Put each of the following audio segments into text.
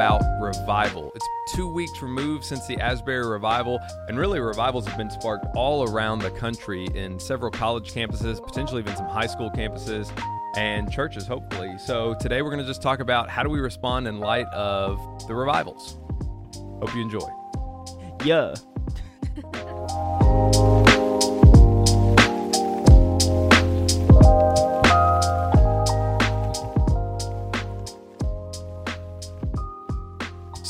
about revival. It's two weeks removed since the Asbury revival, and really, revivals have been sparked all around the country in several college campuses, potentially even some high school campuses, and churches, hopefully. So, today we're going to just talk about how do we respond in light of the revivals. Hope you enjoy. Yeah.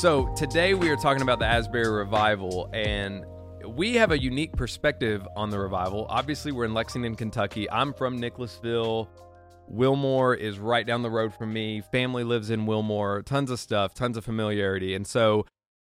So today we are talking about the Asbury revival, and we have a unique perspective on the revival. Obviously, we're in Lexington, Kentucky. I'm from Nicholasville. Wilmore is right down the road from me. Family lives in Wilmore. Tons of stuff, tons of familiarity. And so,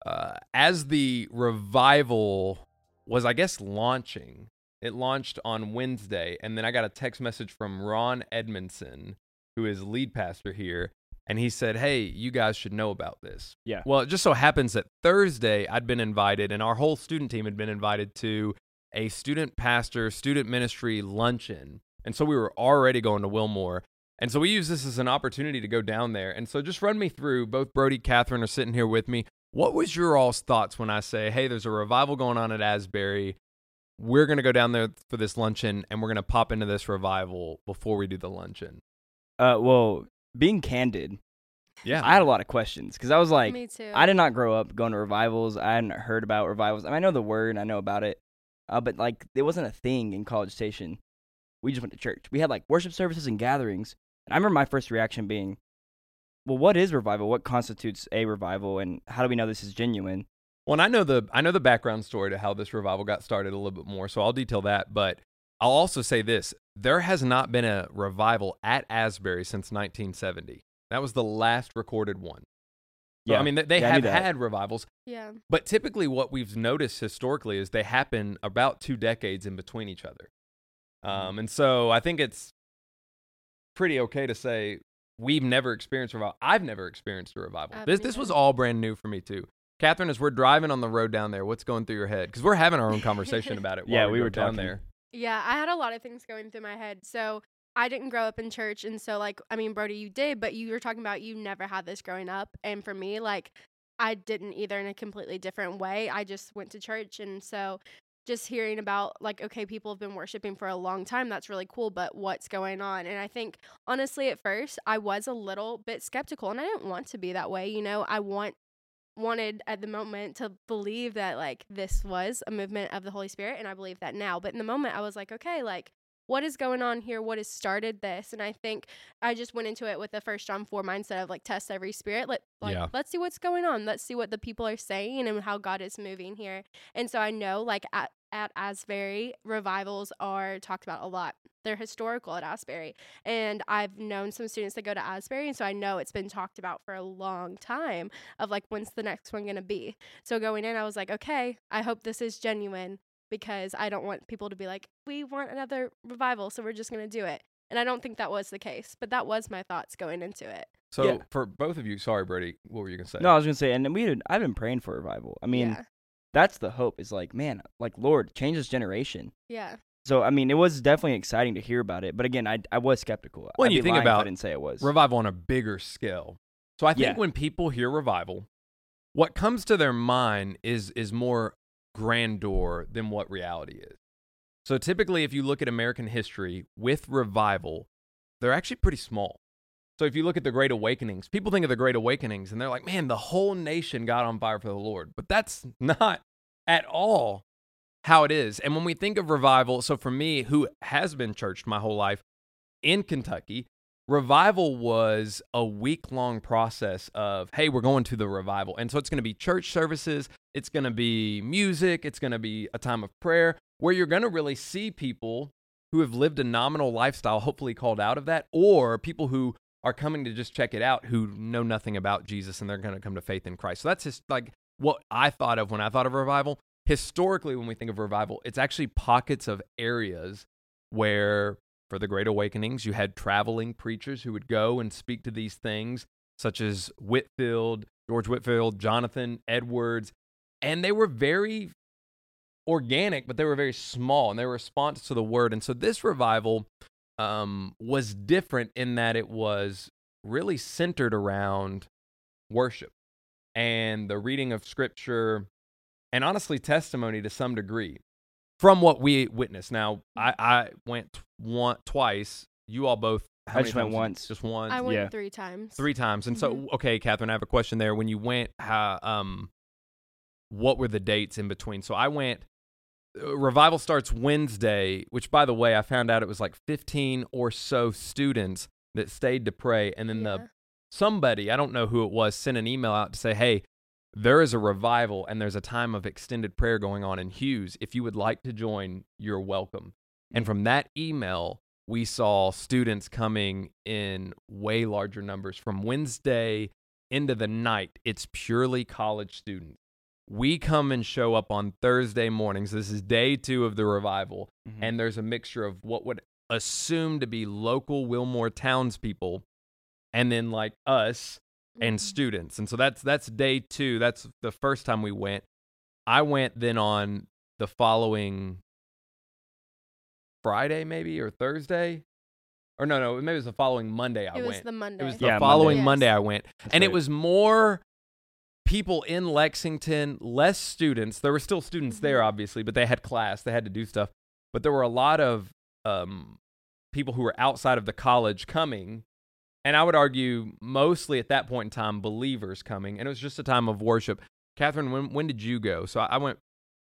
uh, as the revival was, I guess, launching, it launched on Wednesday. And then I got a text message from Ron Edmondson, who is lead pastor here and he said, "Hey, you guys should know about this." Yeah. Well, it just so happens that Thursday I'd been invited, and our whole student team had been invited to a student pastor student ministry luncheon, and so we were already going to Wilmore. And so we use this as an opportunity to go down there. And so just run me through. Both Brody, Catherine are sitting here with me. What was your all's thoughts when I say, "Hey, there's a revival going on at Asbury"? We're going to go down there for this luncheon and we're going to pop into this revival before we do the luncheon. Uh, well, being candid, Yeah. I had a lot of questions because I was like, Me too. I did not grow up going to revivals. I hadn't heard about revivals. I, mean, I know the word, I know about it, uh, but like it wasn't a thing in College Station. We just went to church. We had like worship services and gatherings. And I remember my first reaction being, "Well, what is revival? What constitutes a revival? And how do we know this is genuine?" Well, and I know the I know the background story to how this revival got started a little bit more, so I'll detail that. But I'll also say this: there has not been a revival at Asbury since 1970. That was the last recorded one. So, I mean, they, they Yeah, have had revivals, yeah. but typically what we've noticed historically is they happen about two decades in between each other. Mm-hmm. Um, and so I think it's pretty okay to say we've never experienced revival. I've never experienced a revival. I've This this was all brand new for me too. Catherine, as we're driving on the road down there, what's going through your head? Because we're having our own conversation about it. Yeah, while we were down talking. there. Yeah, I had a lot of things going through my head. So I didn't grow up in church, and so like I mean, Brody, you did, but you were talking about you never had this growing up, and for me, like I didn't either in a completely different way. I just went to church, and so just hearing about like okay, people have been worshiping for a long time. That's really cool, but what's going on? And I think honestly, at first, I was a little bit skeptical, and I didn't want to be that way. You know, I want wanted at the moment to believe that like this was a movement of the Holy Spirit and I believe that now. But in the moment I was like, okay, like what is going on here? What has started this? And I think I just went into it with the first John 4 mindset of like test every spirit. Let like Yeah. let's see what's going on. Let's see what the people are saying and how God is moving here. And so I know like at at Asbury, revivals are talked about a lot. They're historical at Asbury. And I've known some students that go to Asbury, and so I know it's been talked about for a long time of like when's the next one going to be. So going in, I was like, okay, I hope this is genuine because I don't want people to be like, we want another revival, so we're just going to do it. And I don't think that was the case, but that was my thoughts going into it. So Yeah. for both of you, sorry, Brady, what were you gonna say? No, I was gonna say, and we had, I've been praying for revival. I mean, yeah. That's the hope. Is like, man, like Lord, change this generation. Yeah. So I mean, it was definitely exciting to hear about it. But again, I I was skeptical. When I'd you think about I didn't say it was. revival on a bigger scale. So I think Yeah. when people hear revival, what comes to their mind is is more grandeur than what reality is. So typically if you look at American history with revival, they're actually pretty small. So if you look at the great awakenings, people think of the great awakenings and they're like, "Man, the whole nation got on fire for the Lord." But that's not at all how it is. And when we think of revival, so for me who has been churched my whole life in Kentucky, revival was a week long process of hey we're going to the revival and so it's going to be church services it's going to be music it's going to be a time of prayer where you're going to really see people who have lived a nominal lifestyle hopefully called out of that or people who are coming to just check it out who know nothing about jesus and they're going to come to faith in christ so that's just like what i thought of when i thought of revival historically when we think of revival it's actually pockets of areas where for the Great Awakenings, you had traveling preachers who would go and speak to these things, such as Whitefield, George Whitefield, Jonathan Edwards, and they were very organic, but they were very small in their response to the word. And so this revival um, was different in that it was really centered around worship. and the reading of scripture and honestly testimony to some degree from what we witnessed. Now, I, I went tw- one, twice. You all both. How I many just went once. Just once. I went Yeah. three times. Three times. And so, Mhm. okay, Catherine, I have a question there. When you went, how, um, what were the dates in between? So I went. Uh, Revival starts Wednesday, which, by the way, I found out it was like 15 or so students that stayed to pray, and then the somebody, I don't know who it was, sent an email out to say, hey, there is a revival and there's a time of extended prayer going on in Hughes. If you would like to join, you're welcome. And from that email, we saw students coming in way larger numbers from Wednesday into the night. It's purely college students. We come and show up on Thursday mornings. This is day two of the revival Mhm. and there's a mixture of what would assume to be local Wilmore townspeople, and then like us and Mhm. students. And so that's that's day two. That's the first time we went. I went then on the following Friday, maybe or Thursday, or no, no, maybe it was the following Monday. I It was the Monday. It was the Yeah, following Monday. Monday Yes. I went, That's and it was more people in Lexington, less students. There were still students there, Mhm. obviously, but they had class, they had to do stuff. But there were a lot of um, people who were outside of the college coming, and I would argue mostly at that point in time believers coming, and it was just a time of worship. Catherine, when when did you go? So I, I went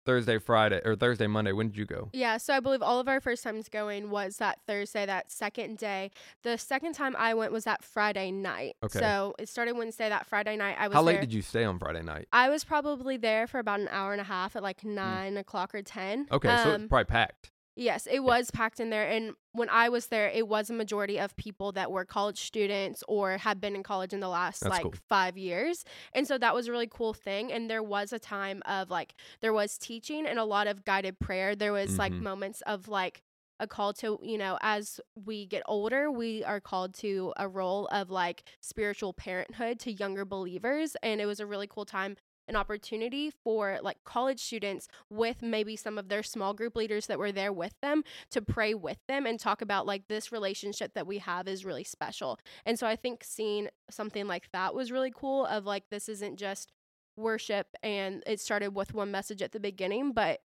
Thursday, Friday, or Thursday, Monday. When did you go? Yeah, so I believe all of our first times going was that Thursday, that second day. The second time I went was that Friday night. Okay. So it started Wednesday, that Friday night. I was How late there. did you stay on Friday night? I was probably there for about an hour and a half at like nine o'clock or ten. Okay, so Um, it's probably packed. Yes, it was packed in there. And when I was there, it was a majority of people that were college students or had been in college in the last That's like cool. five years. And so that was a really cool thing. And there was a time of like, there was teaching and a lot of guided prayer. There was like Mhm. moments of like, a call to you know as we get older we are called to a role of like spiritual parenthood to younger believers and it was a really cool time an opportunity for like college students with maybe some of their small group leaders that were there with them to pray with them and talk about like this relationship that we have is really special. And so I think seeing something like that was really cool of like this isn't just worship and it started with one message at the beginning, but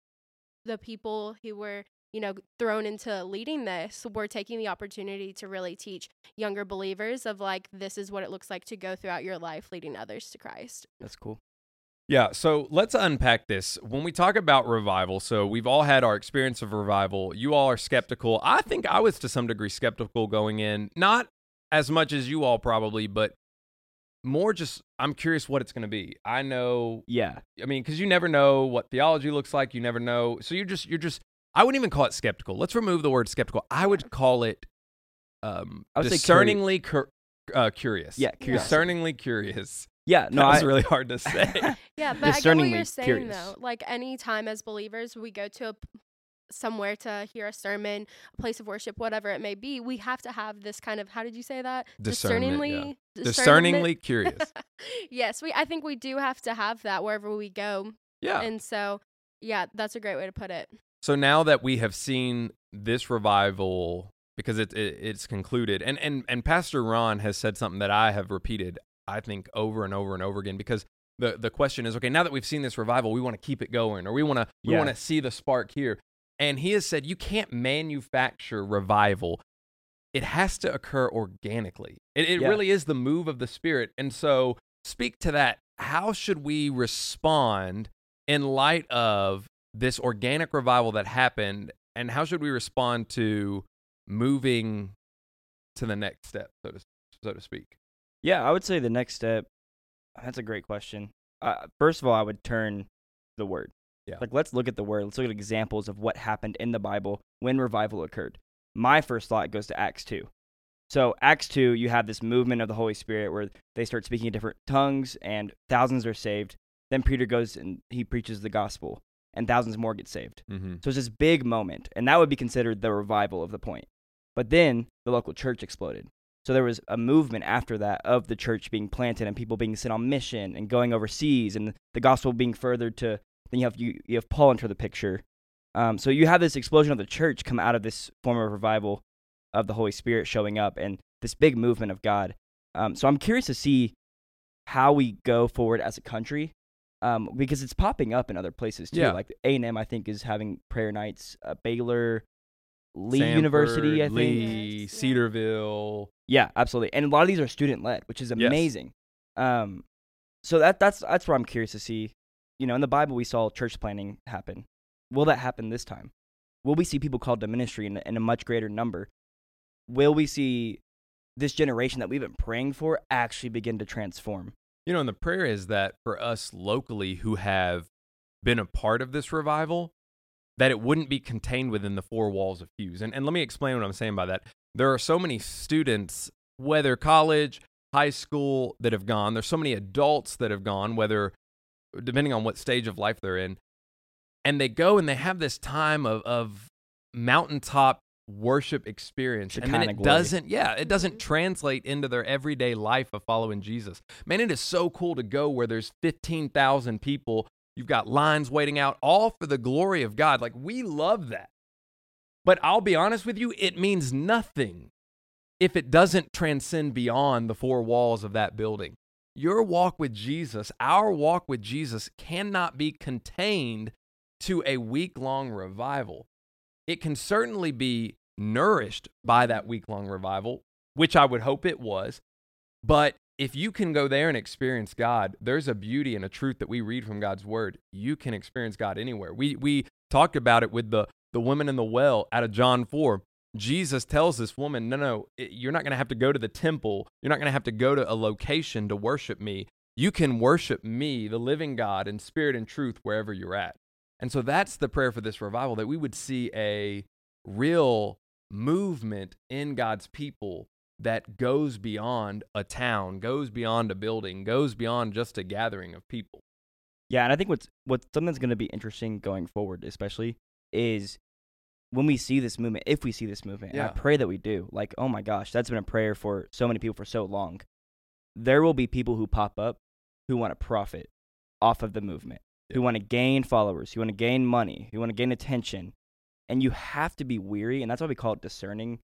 the people who were you know thrown into leading this were taking the opportunity to really teach younger believers of like this is what it looks like to go throughout your life leading others to Christ. That's cool. Yeah, so let's unpack this. When we talk about revival, so we've all had our experience of revival. You all are skeptical. I think I was to some degree skeptical going in, not as much as you all probably, but more just I'm curious what it's going to be. I know, Yeah. I mean, cuz you never know what theology looks like, you never know. So you're just you're just I wouldn't even call it skeptical. Let's remove the word skeptical. I would call it um I would say curi- discerningly cur- uh, curious. Yeah, curious. Discerningly curious. Yeah. No, it's really hard to say. Yeah, but I get what you're saying curious. though. Like any time as believers, we go to a p- somewhere to hear a sermon, a place of worship, whatever it may be. We have to have this kind of how did you say that? Discernment, yeah. Discerningly, Discerningly curious. yes, we. I think we do have to have that wherever we go, Yeah. and so yeah, that's a great way to put it. So now that we have seen this revival, because it, it it's concluded, and and and Pastor Ron has said something that I have repeated, I think over and over and over again, because the the question is, okay, now that we've seen this revival, we want to keep it going, or we want to we Yeah. want to see the spark here, and he has said you can't manufacture revival. It has to occur organically. It, it Yeah. really is the move of the Spirit. And so, speak to that. How should we respond in light of this organic revival that happened and how should we respond to moving to the next step so to so to speak Yeah, I would say the next step. That's a great question. Uh, first of all, I would turn the word. Yeah. Like, let's look at the word. Let's look at examples of what happened in the Bible when revival occurred. My first thought goes to Acts 2. So, Acts 2, you have this movement of the Holy Spirit where they start speaking in different tongues and thousands are saved. Then Peter goes and he preaches the gospel and thousands more get saved. mm-hmm. So it's this big moment, and that would be considered the revival of the point. But then the local church exploded. So there was a movement after that of the church being planted and people being sent on mission and going overseas and the gospel being furthered to. Then you have you, you have Paul enter the picture. Um, so you have this explosion of the church come out of this form of revival of the Holy Spirit showing up and this big movement of God. Um, so I'm curious to see how we go forward as a country, um, because it's popping up in other places too. Yeah. Like A and M, I think, is having prayer nights. Uh, Baylor, Lee Samford, University, I think. Lee, Cedarville. Yeah, absolutely. And a lot of these are student led, which is Yes. amazing. Um, so that that's that's where I'm curious to see. You know, in the Bible, we saw church planning happen. Will that happen this time? Will we see people called to ministry in, in a much greater number? Will we see this generation that we've been praying for actually begin to transform? You know, and the prayer is that for us locally who have been a part of this revival, that it wouldn't be contained within the four walls of Hughes. And, and let me explain what I'm saying by that. There are so many students, whether college, high school, that have gone. There's so many adults that have gone, whether depending on what stage of life they're in. And they go and they have this time of, of mountaintop worship experience. and then Shekinah it glory. doesn't, yeah, it doesn't Mhm. translate into their everyday life of following Jesus. Man, it is so cool to go where there's 15,000 people. You've got lines waiting out, all for the glory of God. Like, we love that. But I'll be honest with you, it means nothing if it doesn't transcend beyond the four walls of that building. Your walk with Jesus, our walk with Jesus, cannot be contained to a week long revival. It can certainly be nourished by that week long revival, which I would hope it was. But if you can go there and experience God, there's a beauty and a truth that we read from God's word. You can experience God anywhere. We we talked about it with the the woman in the well out of John 4. Jesus tells this woman, "No, no, you're not going to have to go to the temple. You're not going to have to go to a location to worship me. You can worship me, the living God, in spirit and truth wherever you're at." And so that's the prayer for this revival that we would see a real movement in God's people that goes beyond a town, goes beyond a building, goes beyond just a gathering of people. Yeah, and I think what's what's something that's going to be interesting going forward, especially, is when we see this movement. If we see this movement, and Yeah. I pray that we do. Like, oh my gosh, that's been a prayer for so many people for so long. There will be people who pop up who want to profit off of the movement, who want to gain followers, who want to gain money, who want to gain attention, and you have to be weary, and that's why we call it discerning.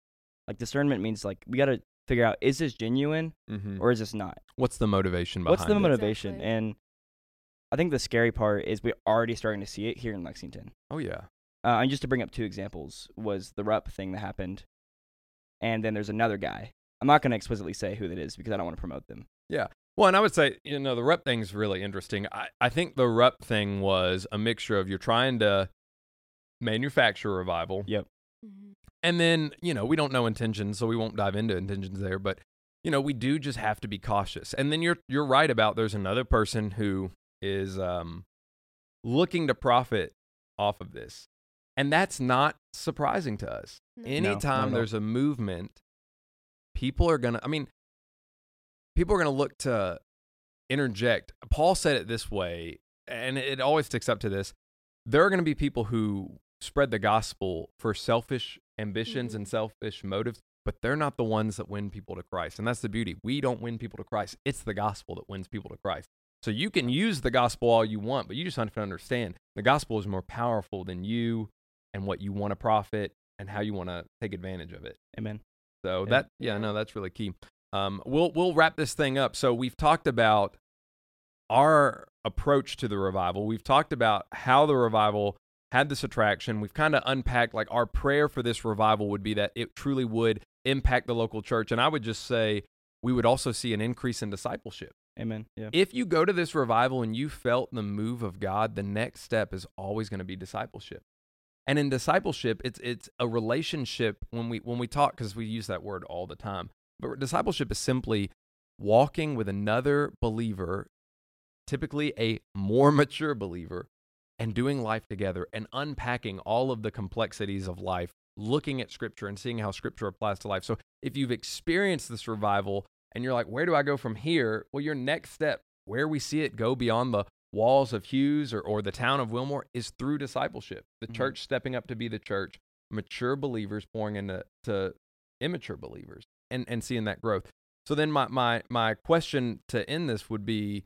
Like discernment means like we got to figure out is this genuine Mm-hmm. or is this not. What's the motivation behind What's the it? motivation? Exactly. And I think the scary part is we're already starting to see it here in Lexington. oh yeah. Uh, and just to bring up two examples was the Rupp thing that happened, and then there's another guy. I'm not going to explicitly say who that is because I don't want to promote them. Yeah. Well, and I would say, you know, the Rupp thing's really interesting. I, I think the Rupp thing was a mixture of you're trying to manufacture revival. Yep. Mhm. And then, you know, we don't know intentions, so we won't dive into intentions there, but you know, we do just have to be cautious. And then you're you're right about there's another person who is um looking to profit off of this. And that's not surprising to us. No. not Anytime at all. there's a movement, people are going to I mean, people are going to look to interject. Paul said it this way, and it always sticks up to this. There are going to be people who spread the gospel for selfish ambitions Mhm. and selfish motives, but they're not the ones that win people to Christ. And that's the beauty. We don't win people to Christ. It's the gospel that wins people to Christ. So you can use the gospel all you want, but you just have to understand the gospel is more powerful than you and what you want to profit and how you want to take advantage of it. Amen. So Yeah. that yeah, no, that's really key. Um, we'll we'll wrap this thing up. So we've talked about our approach to the revival. We've talked about how the revival had this attraction. We've kind of unpacked like our prayer for this revival would be that it truly would impact the local church. And I would just say we would also see an increase in discipleship. Amen. Yeah. If you go to this revival and you felt the move of God, the next step is always going to be discipleship. And in discipleship, it's it's a relationship when we when we talk because we use that word all the time. But discipleship is simply walking with another believer, typically a more mature believer, and doing life together and unpacking all of the complexities of life, looking at scripture and seeing how scripture applies to life. So if you've experienced this revival and you're like, where do I go from here? Well, your next step, where we see it go beyond the walls of Hughes or, or the town of Wilmore, is through discipleship. The Mhm. church stepping up to be the church, mature believers pouring into to immature believers and, and seeing that growth. So then my, my my question to end this would be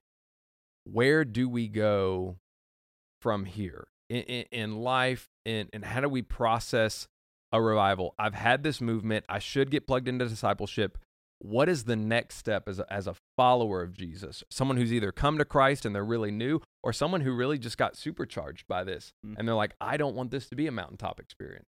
where do we go from here in, in, in life and, and how do we process a revival? I've had this movement. I should get plugged into discipleship. What is the next step as a, as a follower of Jesus? Someone who's either come to Christ and they're really new, or someone who really just got supercharged by this Mm. and they're like, I don't want this to be a mountaintop experience.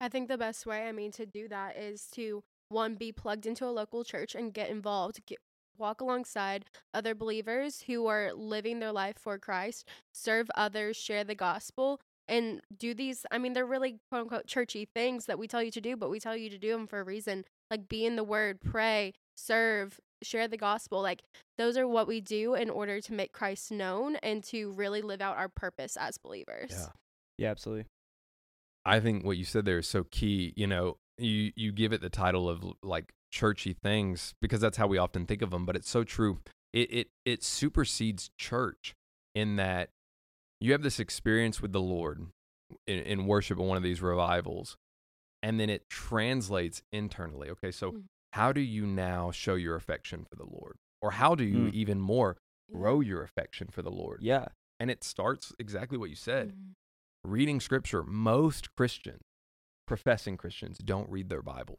I think the best way, I mean, to do that is to one be plugged into a local church and get involved, get walk alongside other believers who are living their life for Christ, serve others, share the gospel, and do these. I mean, they're really quote unquote churchy things that we tell you to do, but we tell you to do them for a reason. Like be in the Word, pray, serve, share the gospel. Like those are what we do in order to make Christ known and to really live out our purpose as believers. Yeah. Yeah, absolutely. I think what you said there is so key. You know, you you give it the title of like churchy things because that's how we often think of them, but it's so true. It it it supersedes church in that you have this experience with the Lord in, in worship at one of these revivals, and then it translates internally. Okay, so Mm. how do you now show your affection for the Lord, or how do you Mm. even more grow your affection for the Lord? Yeah. And it starts exactly what you said Mhm. reading scripture. Most Christians, professing Christians, don't read their Bible.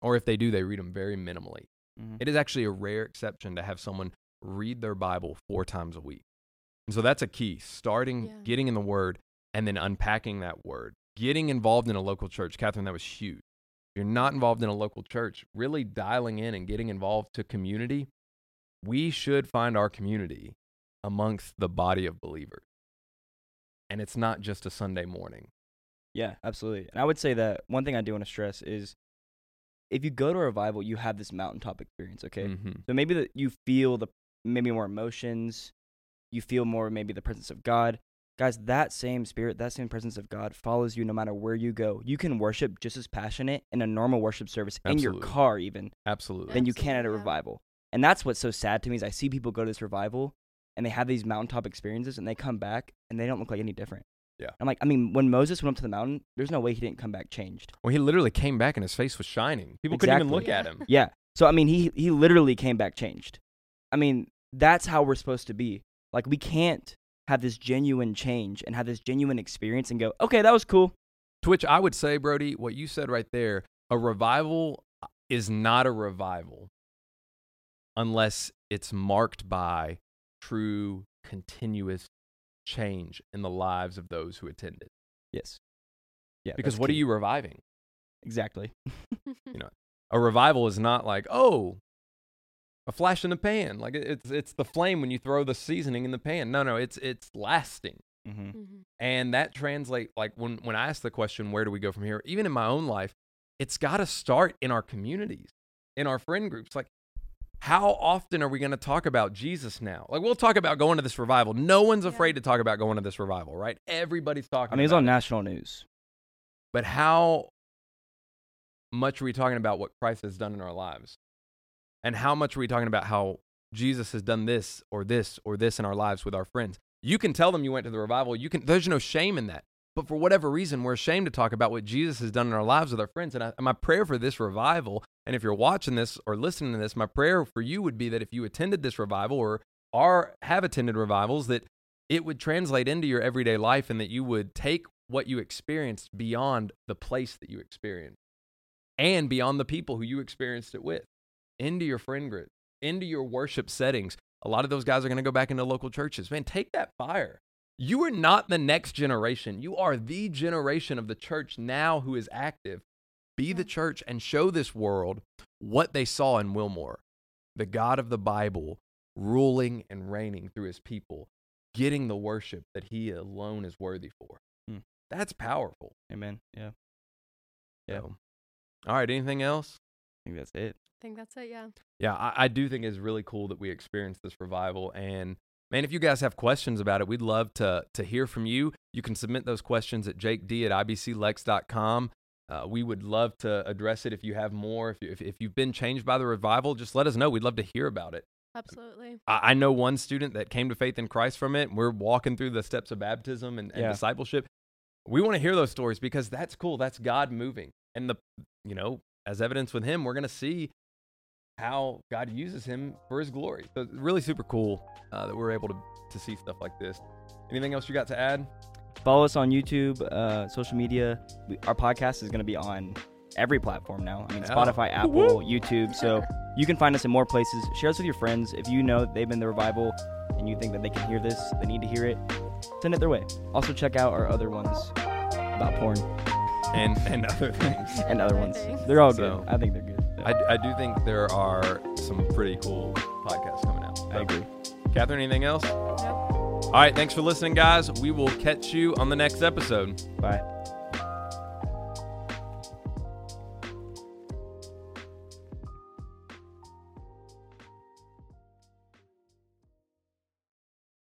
Or if they do, they read them very minimally. Mhm. It is actually a rare exception to have someone read their Bible four times a week. And so that's a key starting, Yeah. getting in the Word, and then unpacking that Word. Getting involved in a local church. Catherine, that was huge. If you're not involved in a local church, really dialing in and getting involved to community, we should find our community amongst the body of believers. And it's not just a Sunday morning. Yeah, absolutely. And I would say that one thing I do want to stress is if you go to a revival, you have this mountaintop experience, okay? Mhm. So maybe that you feel the maybe more emotions, you feel more maybe the presence of God. Guys, that same spirit, that same presence of God follows you no matter where you go. You can worship just as passionate in a normal worship service in your car even Absolutely. than you can at a yeah. revival. And that's what's so sad to me is I see people go to this revival and they have these mountaintop experiences and they come back and they don't look like any different. Yeah. I'm like, I mean, when Moses went up to the mountain, there's no way he didn't come back changed. Well, he literally came back and his face was shining. People couldn't even Exactly. look at him. Yeah. So I mean, he he literally came back changed. I mean, that's how we're supposed to be. Like we can't have this genuine change and have this genuine experience and go, okay, that was cool. To which I would say, Brody, what you said right there, a revival uh, is not a revival unless it's marked by true, continuous change in the lives of those who attend it. Yes. Yeah. Because what are you reviving? exactly? You know, a revival is not like, oh, a flash in the pan. Like it's it's the flame when you throw the seasoning in the pan. No, no, it's it's lasting. Mm-hmm. Mhm. And that translate like when when I ask the question, where do we go from here? Even in my own life, it's got to start in our communities, in our friend groups. Like, how often are we going to talk about Jesus now? Like, we'll talk about going to this revival. No one's Yeah. afraid to talk about going to this revival, right? Everybody's talking. I mean, it's about on it. national news. But how much are we talking about what Christ has done in our lives? And how much are we talking about how Jesus has done this or this or this in our lives with our friends? You can tell them you went to the revival. You can there's no shame in that. But for whatever reason, we're ashamed to talk about what Jesus has done in our lives with our friends. And, I, my prayer for this revival, and if you're watching this or listening to this, my prayer for you would be that if you attended this revival or are have attended revivals, that it would translate into your everyday life and that you would take what you experienced beyond the place that you experienced and beyond the people who you experienced it with into your friend group, into your worship settings. A lot of those guys are going to go back into local churches. Man, take that fire. You are not the next generation. You are the generation of the church now who is active. Be the church and show this world what they saw in Wilmore the God of the Bible ruling and reigning through his people, getting the worship that he alone is worthy for. Hmm. That's powerful. Amen. Yeah. Yeah. So, all right. Anything else? I think that's it. I think that's it. Yeah. Yeah, I, I do think it's really cool that we experienced this revival. And man, if you guys have questions about it, we'd love to to hear from you. You can submit those questions at jaked at ibclex.com. Uh, we would love to address it if you have more. If, you, if, if you've been changed by the revival, just let us know. We'd love to hear about it. Absolutely. I, I know one student that came to faith in Christ from it. We're walking through the steps of baptism and, and Yeah. discipleship. We want to hear those stories because that's cool. That's God moving. And the, you know, as evidence with him, we're going to see how God uses him for his glory. So it's really super cool uh, that we're able to, to see stuff like this. Anything else you got to add? Follow us on YouTube, uh, social media. We, our podcast is going to be on every platform now. I mean, Yeah. Spotify, Apple, YouTube. So you can find us in more places. Share us with your friends. If you know they've been the revival and you think that they can hear this, they need to hear it, send it their way. Also, check out our other ones about porn and and other things. and other Other ones. They're all So- good. I think they're good. I, I do think there are some pretty cool podcasts coming out. I agree. Catherine, anything else? Nope. All right, thanks for listening, guys. We will catch you on the next episode. Bye.